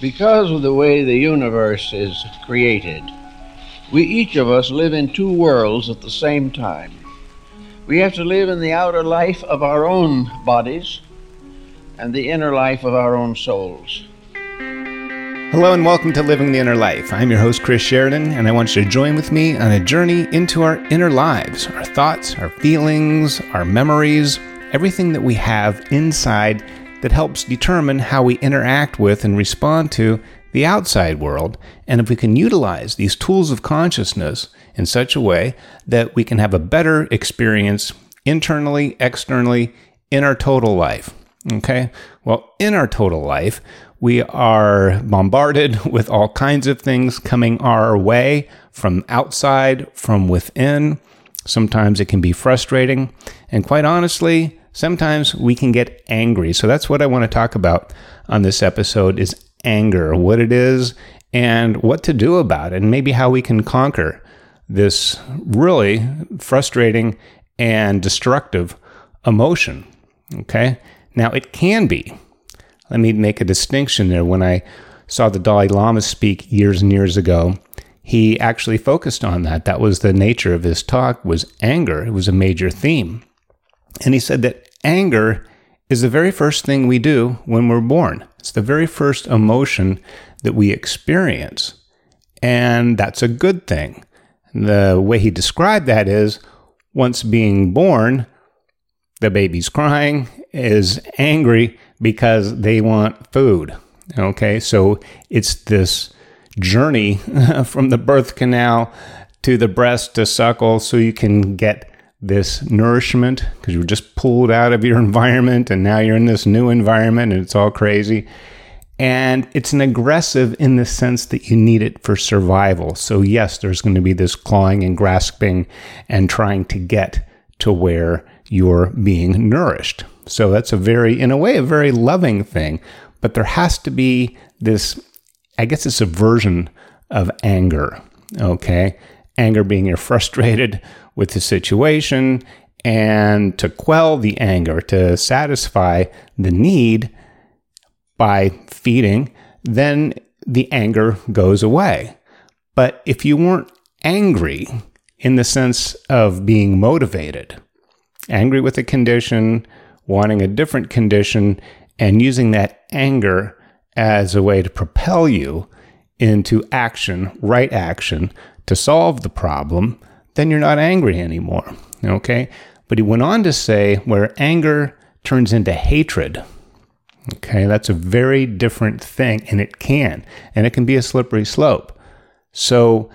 Because of the way the universe is created, we each of us live in two worlds at the same time. We have to live in the outer life of our own bodies and the inner life of our own souls. Hello and welcome to Living the Inner Life. I'm your host, Chris Sheridan, and I want you to join with me on a journey into our inner lives, our thoughts, our feelings, our memories, everything that we have inside that helps determine how we interact with and respond to the outside world, and if we can utilize these tools of consciousness in such a way that we can have a better experience internally, externally, in our total life. Okay? Well, in our total life, we are bombarded with all kinds of things coming our way from outside, from within. Sometimes it can be frustrating. And quite honestly, sometimes we can get angry. So that's what I want to talk about on this episode is anger, what it is and what to do about it and maybe how we can conquer this really frustrating and destructive emotion. Okay? Now it can be. Let me make a distinction there. When I saw the Dalai Lama speak years and years ago, he actually focused on that. That was the nature of his talk was anger. It was a major theme. And he said that anger is the very first thing we do when we're born. It's the very first emotion that we experience. And that's a good thing. The way he described that is once being born, the baby's crying, is angry because they want food. Okay, so it's this journey from the birth canal to the breast to suckle so you can get this nourishment because you were just pulled out of your environment and now you're in this new environment and it's all crazy. And it's an aggressive in the sense that you need it for survival. So, yes, there's going to be this clawing and grasping and trying to get to where you're being nourished. So, that's a very, in a way, a very loving thing. But there has to be this, I guess it's a version of anger. Okay. Anger being you're frustrated with the situation and to quell the anger, to satisfy the need by feeding, then the anger goes away. But if you weren't angry in the sense of being motivated, angry with a condition, wanting a different condition, and using that anger as a way to propel you into action, right action, to solve the problem, then you're not angry anymore. Okay? But he went on to say where anger turns into hatred, Okay, that's a very different thing, and it can, and it can be a slippery slope. So,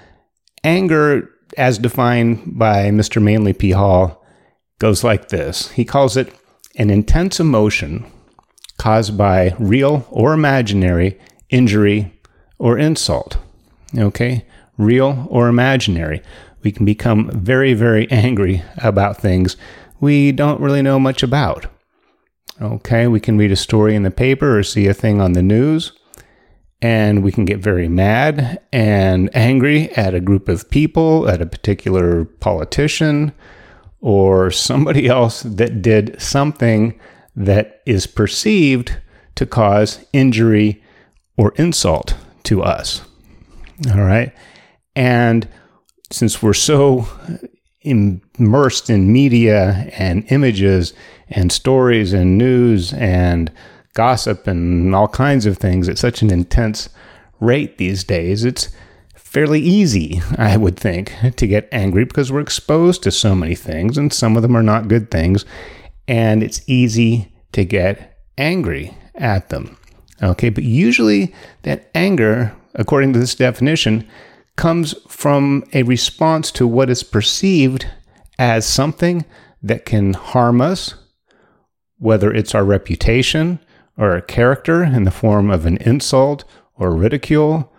anger, as defined by Mr. Manly P. Hall, goes like this He calls it an intense emotion caused by real or imaginary injury or insult. Okay, real or imaginary. We can become very, very angry about things we don't really know much about. Okay, we can read a story in the paper or see a thing on the news, and we can get very mad and angry at a group of people, at a particular politician, or somebody else that did something that is perceived to cause injury or insult to us. All right. And since we're so immersed in media and images and stories and news and gossip and all kinds of things at such an intense rate these days, it's fairly easy, I would think, to get angry because we're exposed to so many things and some of them are not good things. And it's easy to get angry at them. Okay, but usually that anger, according to this definition, comes from a response to what is perceived as something that can harm us, whether it's our reputation or our character in the form of an insult or ridicule,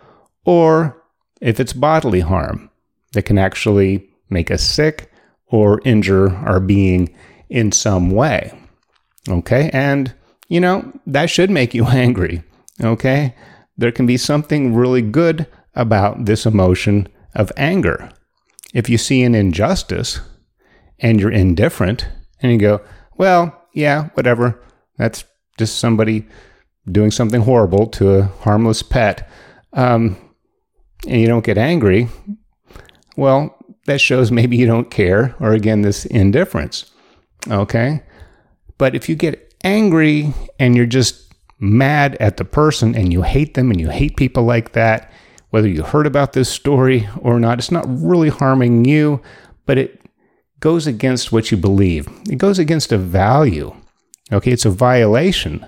or if it's bodily harm that can actually make us sick or injure our being in some way. Okay, and you know, that should make you angry. Okay, there can be something really good about this emotion of anger. If you see an injustice and you're indifferent and you go, well, yeah, whatever, that's just somebody doing something horrible to a harmless pet, um, and you don't get angry, well, that shows maybe you don't care, or again, this indifference. Okay. But if you get angry and you're just mad at the person and you hate them and you hate people like that, whether you heard about this story or not, it's not really harming you, but it goes against what you believe. It goes against a value. Okay. It's a violation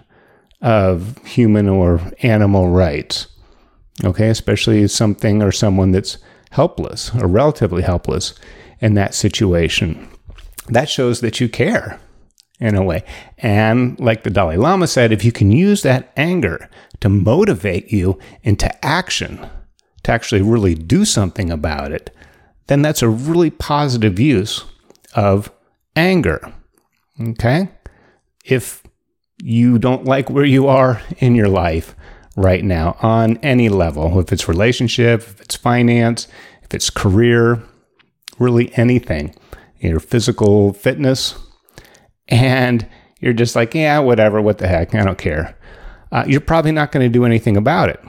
of human or animal rights. Okay. Especially something or someone that's helpless or relatively helpless in that situation. That shows that you care in a way. And like the Dalai Lama said, if you can use that anger to motivate you into action, to actually really do something about it, then that's a really positive use of anger. Okay? If you don't like where you are in your life right now on any level, if it's relationship, if it's finance, if it's career, really anything, your physical fitness, and you're just like, yeah, whatever, what the heck, I don't care. Uh, you're probably not going to do anything about it.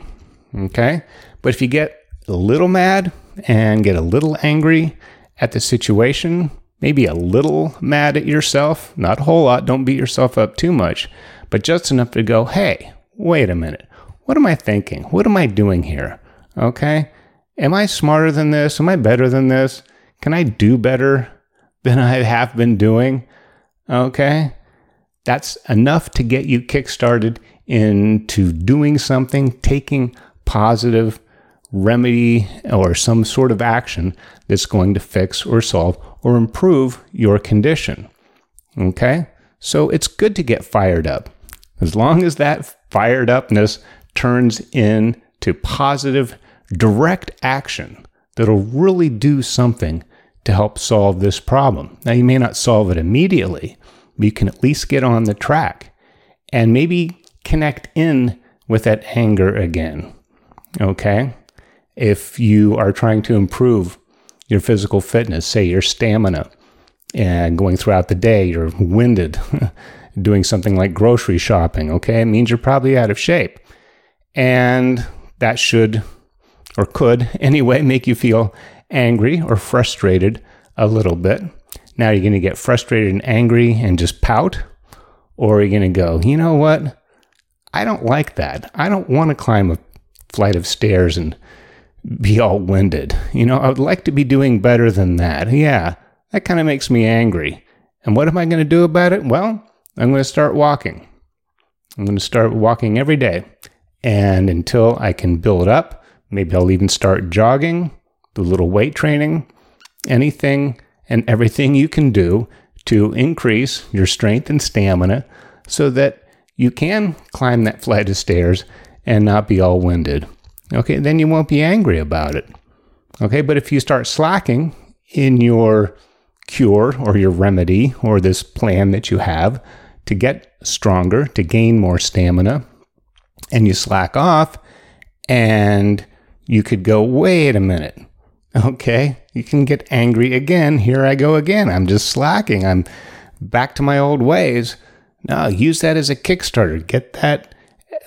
Okay. But if you get a little mad and get a little angry at the situation, maybe a little mad at yourself, not a whole lot, don't beat yourself up too much, but just enough to go, hey, wait a minute. What am I thinking? What am I doing here? Okay. Am I smarter than this? Am I better than this? Can I do better than I have been doing? Okay. That's enough to get you kickstarted into doing something, taking positive remedy or some sort of action that's going to fix or solve or improve your condition. Okay? So it's good to get fired up. As long as that fired upness turns into positive, direct action that'll really do something to help solve this problem. Now, you may not solve it immediately, but you can at least get on the track and maybe connect in with that anger again. Okay? If you are trying to improve your physical fitness, say your stamina, and going throughout the day, you're winded doing something like grocery shopping, okay? It means you're probably out of shape. And that should or could anyway make you feel angry or frustrated a little bit. Now you're going to get frustrated and angry and just pout, or you're going to go, you know what? I don't like that. I don't want to climb a flight of stairs and be all winded. You know, I would like to be doing better than that. Yeah, that kind of makes me angry. And what am I going to do about it? Well, I'm going to start walking. I'm going to start walking every day. And until I can build up, maybe I'll even start jogging, do a little weight training, anything and everything you can do to increase your strength and stamina so that you can climb that flight of stairs and not be all winded. Okay, then you won't be angry about it. Okay, but if you start slacking in your cure or your remedy or this plan that you have to get stronger, to gain more stamina, and you slack off, and you could go, wait a minute. Okay, you can get angry again. Here I go again. I'm just slacking. I'm back to my old ways. No, use that as a Kickstarter. Get that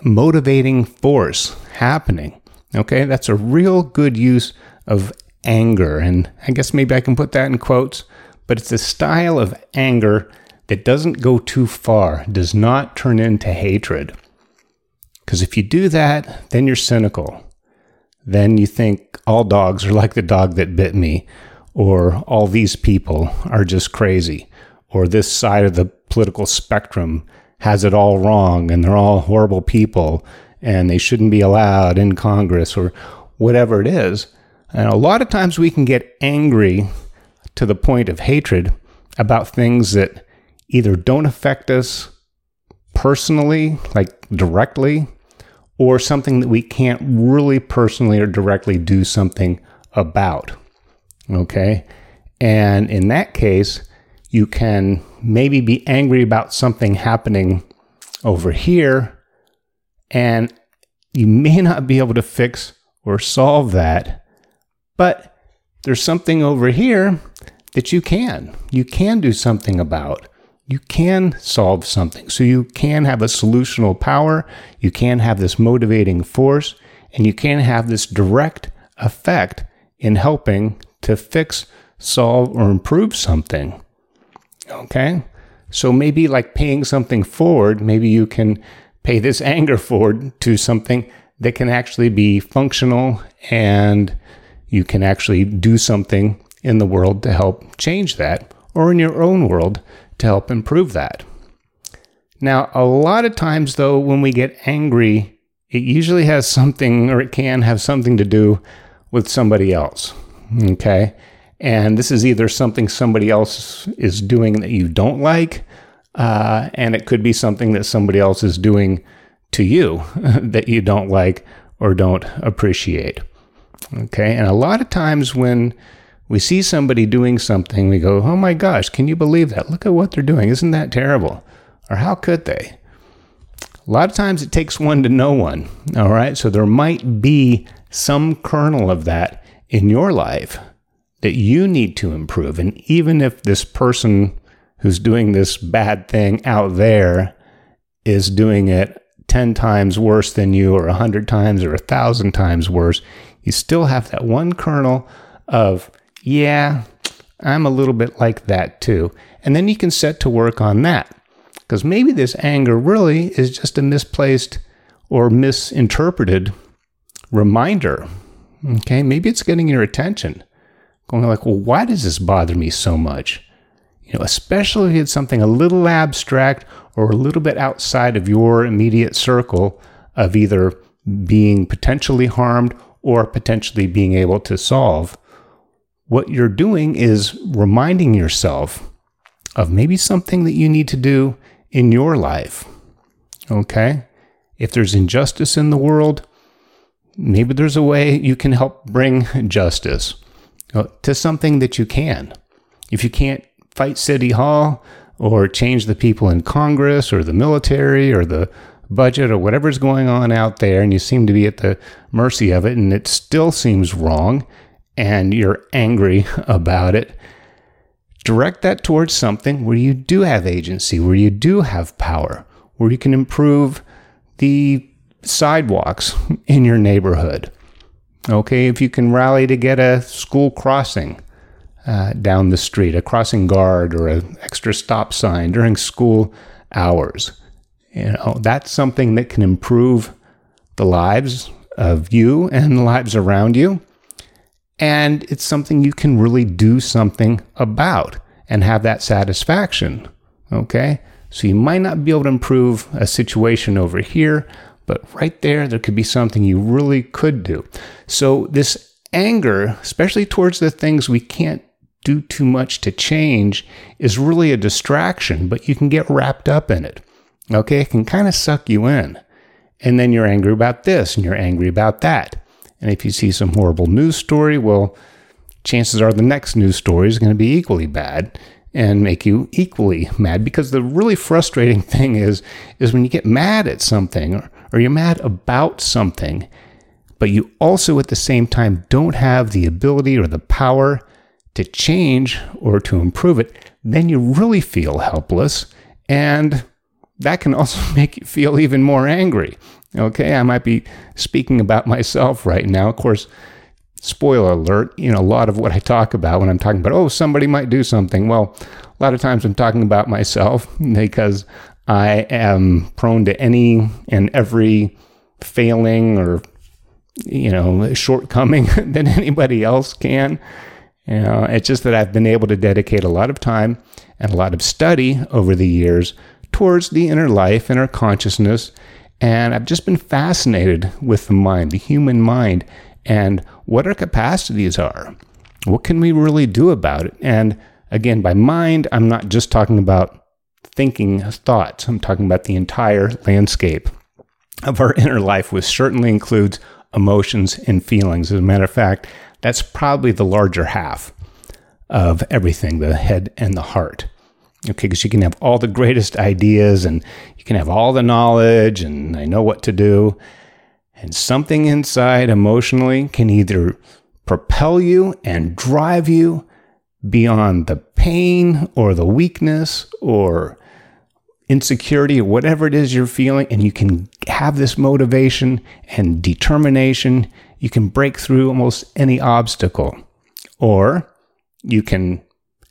motivating force happening. Okay, that's a real good use of anger. And I guess maybe I can put that in quotes, but it's a style of anger that doesn't go too far, does not turn into hatred. Because if you do that, then you're cynical. Then you think all dogs are like the dog that bit me, or all these people are just crazy, or this side of the political spectrum has it all wrong and they're all horrible people and they shouldn't be allowed in Congress or whatever it is. And a lot of times we can get angry to the point of hatred about things that either don't affect us personally, like directly, or something that we can't really personally or directly do something about. Okay. And in that case, you can maybe be angry about something happening over here, and you may not be able to fix or solve that, but there's something over here that you can. You can do something about. you can solve something. So you can have a solutional power, you can have this motivating force, and you can have this direct effect in helping to fix, solve, or improve something. Okay? So maybe like paying something forward, maybe you can pay this anger forward to something that can actually be functional and you can actually do something in the world to help change that or in your own world to help improve that. Now, a lot of times, though, when we get angry, it usually has something or it can have something to do with somebody else. Okay. And this is either something somebody else is doing that you don't like, uh, and it could be something that somebody else is doing to you that you don't like or don't appreciate. Okay. And a lot of times when we see somebody doing something, we go, oh my gosh, can you believe that? Look at what they're doing. Isn't that terrible? Or how could they? A lot of times it takes one to know one. All right. So there might be some kernel of that in your life that you need to improve. And even if this person who's doing this bad thing out there is doing it 10 times worse than you, or 100 times, or 1,000 times worse, you still have that one kernel of, yeah, I'm a little bit like that too. And then you can set to work on that. Because maybe this anger really is just a misplaced or misinterpreted reminder. Okay, maybe it's getting your attention. Going like, well, why does this bother me so much? You know, especially if it's something a little abstract or a little bit outside of your immediate circle of either being potentially harmed or potentially being able to solve. What you're doing is reminding yourself of maybe something that you need to do in your life. Okay? If there's injustice in the world, maybe there's a way you can help bring justice uh, to something that you can. If you can't fight City Hall or change the people in Congress or the military or the budget or whatever's going on out there, and you seem to be at the mercy of it, and it still seems wrong, and you're angry about it, direct that towards something where you do have agency, where you do have power, where you can improve the sidewalks in your neighborhood. Okay, if you can rally to get a school crossing uh, down the street, a crossing guard or an extra stop sign during school hours, you know, that's something that can improve the lives of you and the lives around you. And it's something you can really do something about and have that satisfaction. Okay? So you might not be able to improve a situation over here, but right there, there could be something you really could do. So this anger, especially towards the things we can't do too much to change, is really a distraction, but you can get wrapped up in it. Okay, it can kind of suck you in. And then you're angry about this and you're angry about that. And if you see some horrible news story, well, chances are the next news story is going to be equally bad and make you equally mad because the really frustrating thing is is when you get mad at something or, or you're mad about something but you also at the same time don't have the ability or the power to change or to improve it then you really feel helpless and that can also make you feel even more angry. Okay, I might be speaking about myself right now. Of course, spoiler alert, you know, a lot of what I talk about when I'm talking about, oh, somebody might do something. Well, a lot of times I'm talking about myself because I am prone to any and every failing or, you know, shortcoming that anybody else can. You know, it's just that I've been able to dedicate a lot of time and a lot of study over the years towards the inner life, inner consciousness. And I've just been fascinated with the mind, the human mind, and what our capacities are. What can we really do about it? And again, by mind, I'm not just talking about thinking thoughts, I'm talking about the entire landscape of our inner life, which certainly includes emotions and feelings. As a matter of fact, that's probably the larger half of everything the head and the heart. Okay, because you can have all the greatest ideas and you can have all the knowledge and I know what to do. And something inside emotionally can either propel you and drive you beyond the pain or the weakness or insecurity or whatever it is you're feeling, and you can have this motivation and determination. You can break through almost any obstacle. Or you can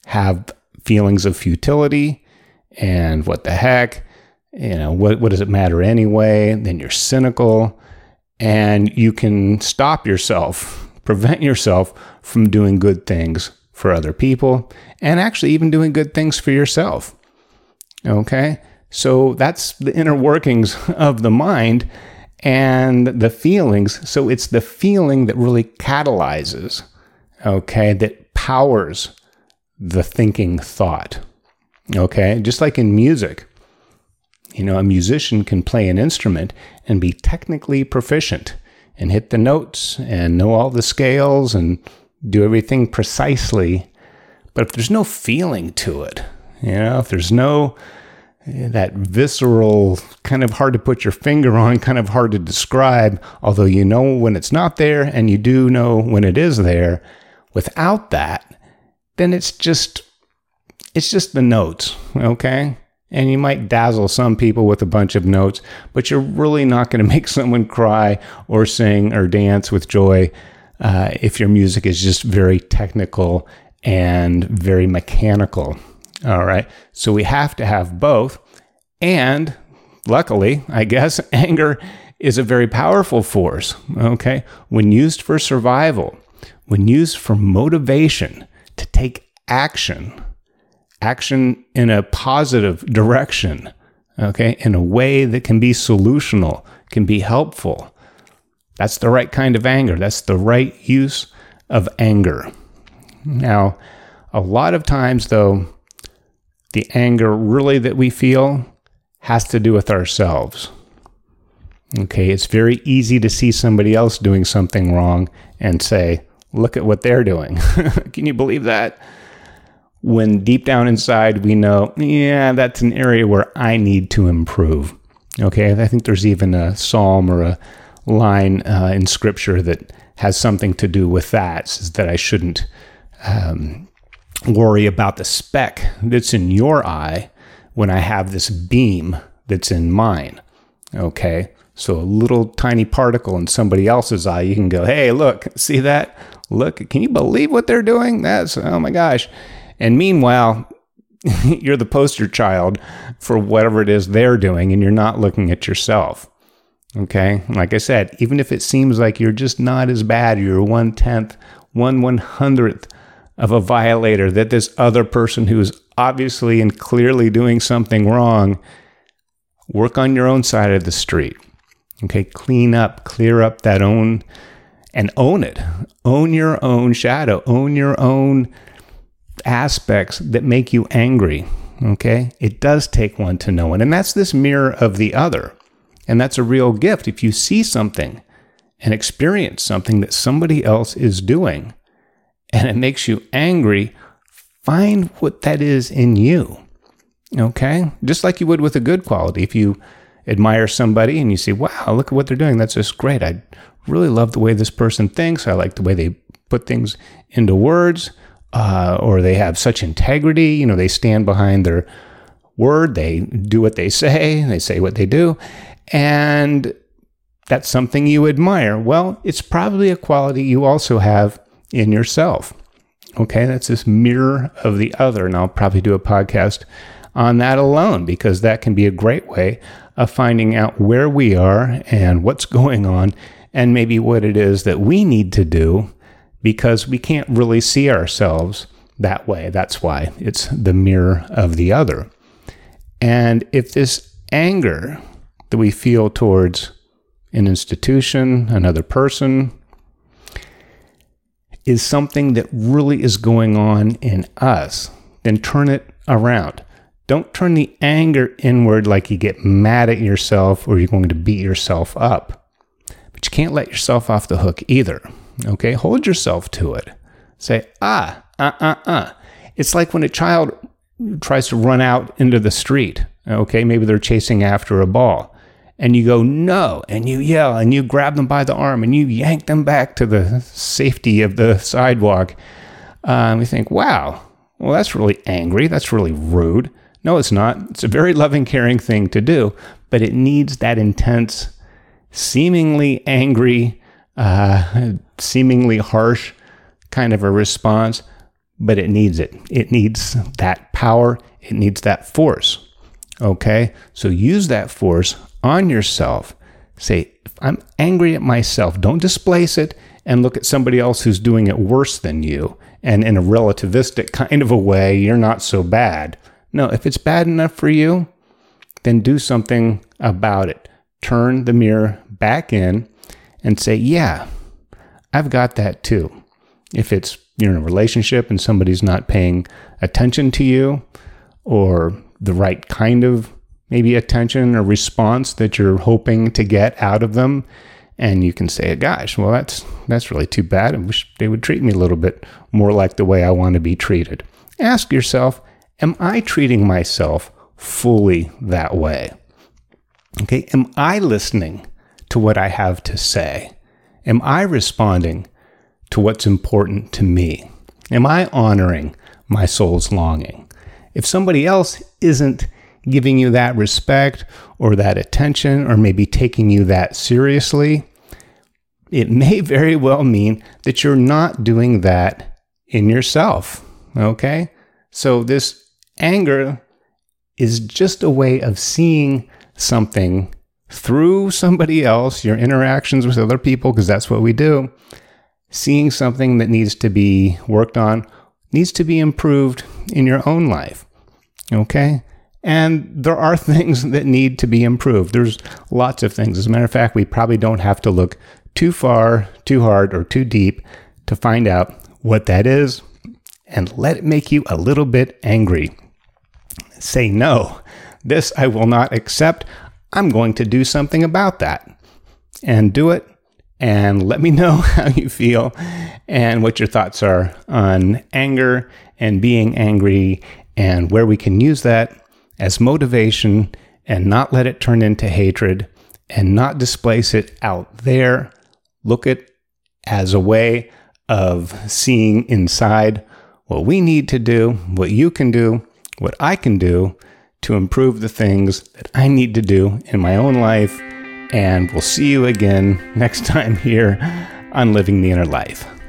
have feelings of futility and what the heck, you know, what, what does it matter anyway? Then you're cynical and you can stop yourself, prevent yourself from doing good things for other people and actually even doing good things for yourself. Okay? So that's the inner workings of the mind and the feelings. So it's the feeling that really catalyzes, okay, that powers the thinking thought. Okay? Just like in music. You know, a musician can play an instrument and be technically proficient and hit the notes and know all the scales and do everything precisely. But if there's no feeling to it, you know, if there's no that visceral, kind of hard to put your finger on, kind of hard to describe, although you know when it's not there and you do know when it is there. Without that, then it's just it's just the notes, okay? And you might dazzle some people with a bunch of notes, but you're really not going to make someone cry or sing or dance with joy uh, if your music is just very technical and very mechanical. All right. So we have to have both. And luckily, I guess, anger is a very powerful force. Okay. When used for survival, when used for motivation to take action, action in a positive direction, okay, in a way that can be solutional, can be helpful. That's the right kind of anger. That's the right use of anger. Now, a lot of times, though, the anger really that we feel has to do with ourselves. Okay, it's very easy to see somebody else doing something wrong and say, look at what they're doing. Can you believe that? When deep down inside we know, yeah, that's an area where I need to improve. Okay, I think there's even a psalm or a line uh, in scripture that has something to do with that, says that I shouldn't um, worry about the speck that's in your eye when I have this beam that's in mine. Okay. So a little tiny particle in somebody else's eye, you can go, hey, look, see that? Look, can you believe what they're doing? That's, oh my gosh. And meanwhile, you're the poster child for whatever it is they're doing, and you're not looking at yourself. Okay. Like I said, even if it seems like you're just not as bad, you're one tenth, one one hundredth of a violator, that this other person who's obviously and clearly doing something wrong, work on your own side of the street. Okay, clean up, clear up that own and own it. Own your own shadow, own your own aspects that make you angry. Okay, it does take one to know one, and that's this mirror of the other. And that's a real gift. If you see something and experience something that somebody else is doing, and it makes you angry, find what that is in you. Okay? Just like you would with a good quality. If you admire somebody and you see, wow, look at what they're doing, that's just great. I really love the way this person thinks. I like the way they put things into words, uh, or they have such integrity. You know, they stand behind their word, they do what they say, they say what they do. And that's something you admire. Well, it's probably a quality you also have in yourself. Okay, that's this mirror of the other. And I'll probably do a podcast on that alone because that can be a great way of finding out where we are and what's going on and maybe what it is that we need to do because we can't really see ourselves that way. That's why it's the mirror of the other. And if this anger that we feel towards an institution, another person, is something that really is going on in us, then turn it around. Don't turn the anger inward like you get mad at yourself or you're going to beat yourself up. But you can't let yourself off the hook either. Okay? Hold yourself to it. Say, ah, uh, uh, uh. It's like when a child tries to run out into the street. Okay? Maybe they're chasing after a ball and you go, no, and you yell and you grab them by the arm and you yank them back to the safety of the sidewalk. Um, we think, wow, well, that's really angry. That's really rude. No, it's not. It's a very loving, caring thing to do, but it needs that intense, seemingly angry, uh, seemingly harsh kind of a response, but it needs it. It needs that power, it needs that force. Okay? So use that force on yourself. Say, I'm angry at myself, don't displace it and look at somebody else who's doing it worse than you. And in a relativistic kind of a way, you're not so bad. No, if it's bad enough for you, then do something about it. Turn the mirror back in and say, yeah, I've got that too. If it's you're in a relationship and somebody's not paying attention to you or the right kind of maybe attention or response that you're hoping to get out of them, and you can say, "Gosh, well that's that's really too bad. I wish they would treat me a little bit more like the way I want to be treated." Ask yourself, am I treating myself fully that way? Okay, am I listening to what I have to say? Am I responding to what's important to me? Am I honoring my soul's longing? If somebody else isn't giving you that respect or that attention or maybe taking you that seriously, it may very well mean that you're not doing that in yourself. Okay? So, this anger is just a way of seeing something through somebody else, your interactions with other people, because that's what we do, seeing something that needs to be worked on, needs to be improved in your own life. Okay? And there are things that need to be improved. There's lots of things. As a matter of fact, we probably don't have to look too far, too hard, or too deep to find out what that is and let it make you a little bit angry. Say, no, this I will not accept. I'm going to do something about that. And do it and let me know how you feel and what your thoughts are on anger and being angry and where we can use that as motivation and not let it turn into hatred and not displace it out there. Look at as a way of seeing inside what we need to do, what you can do, what I can do to improve the things that I need to do in my own life. And we'll see you again next time here on Living the Inner Life.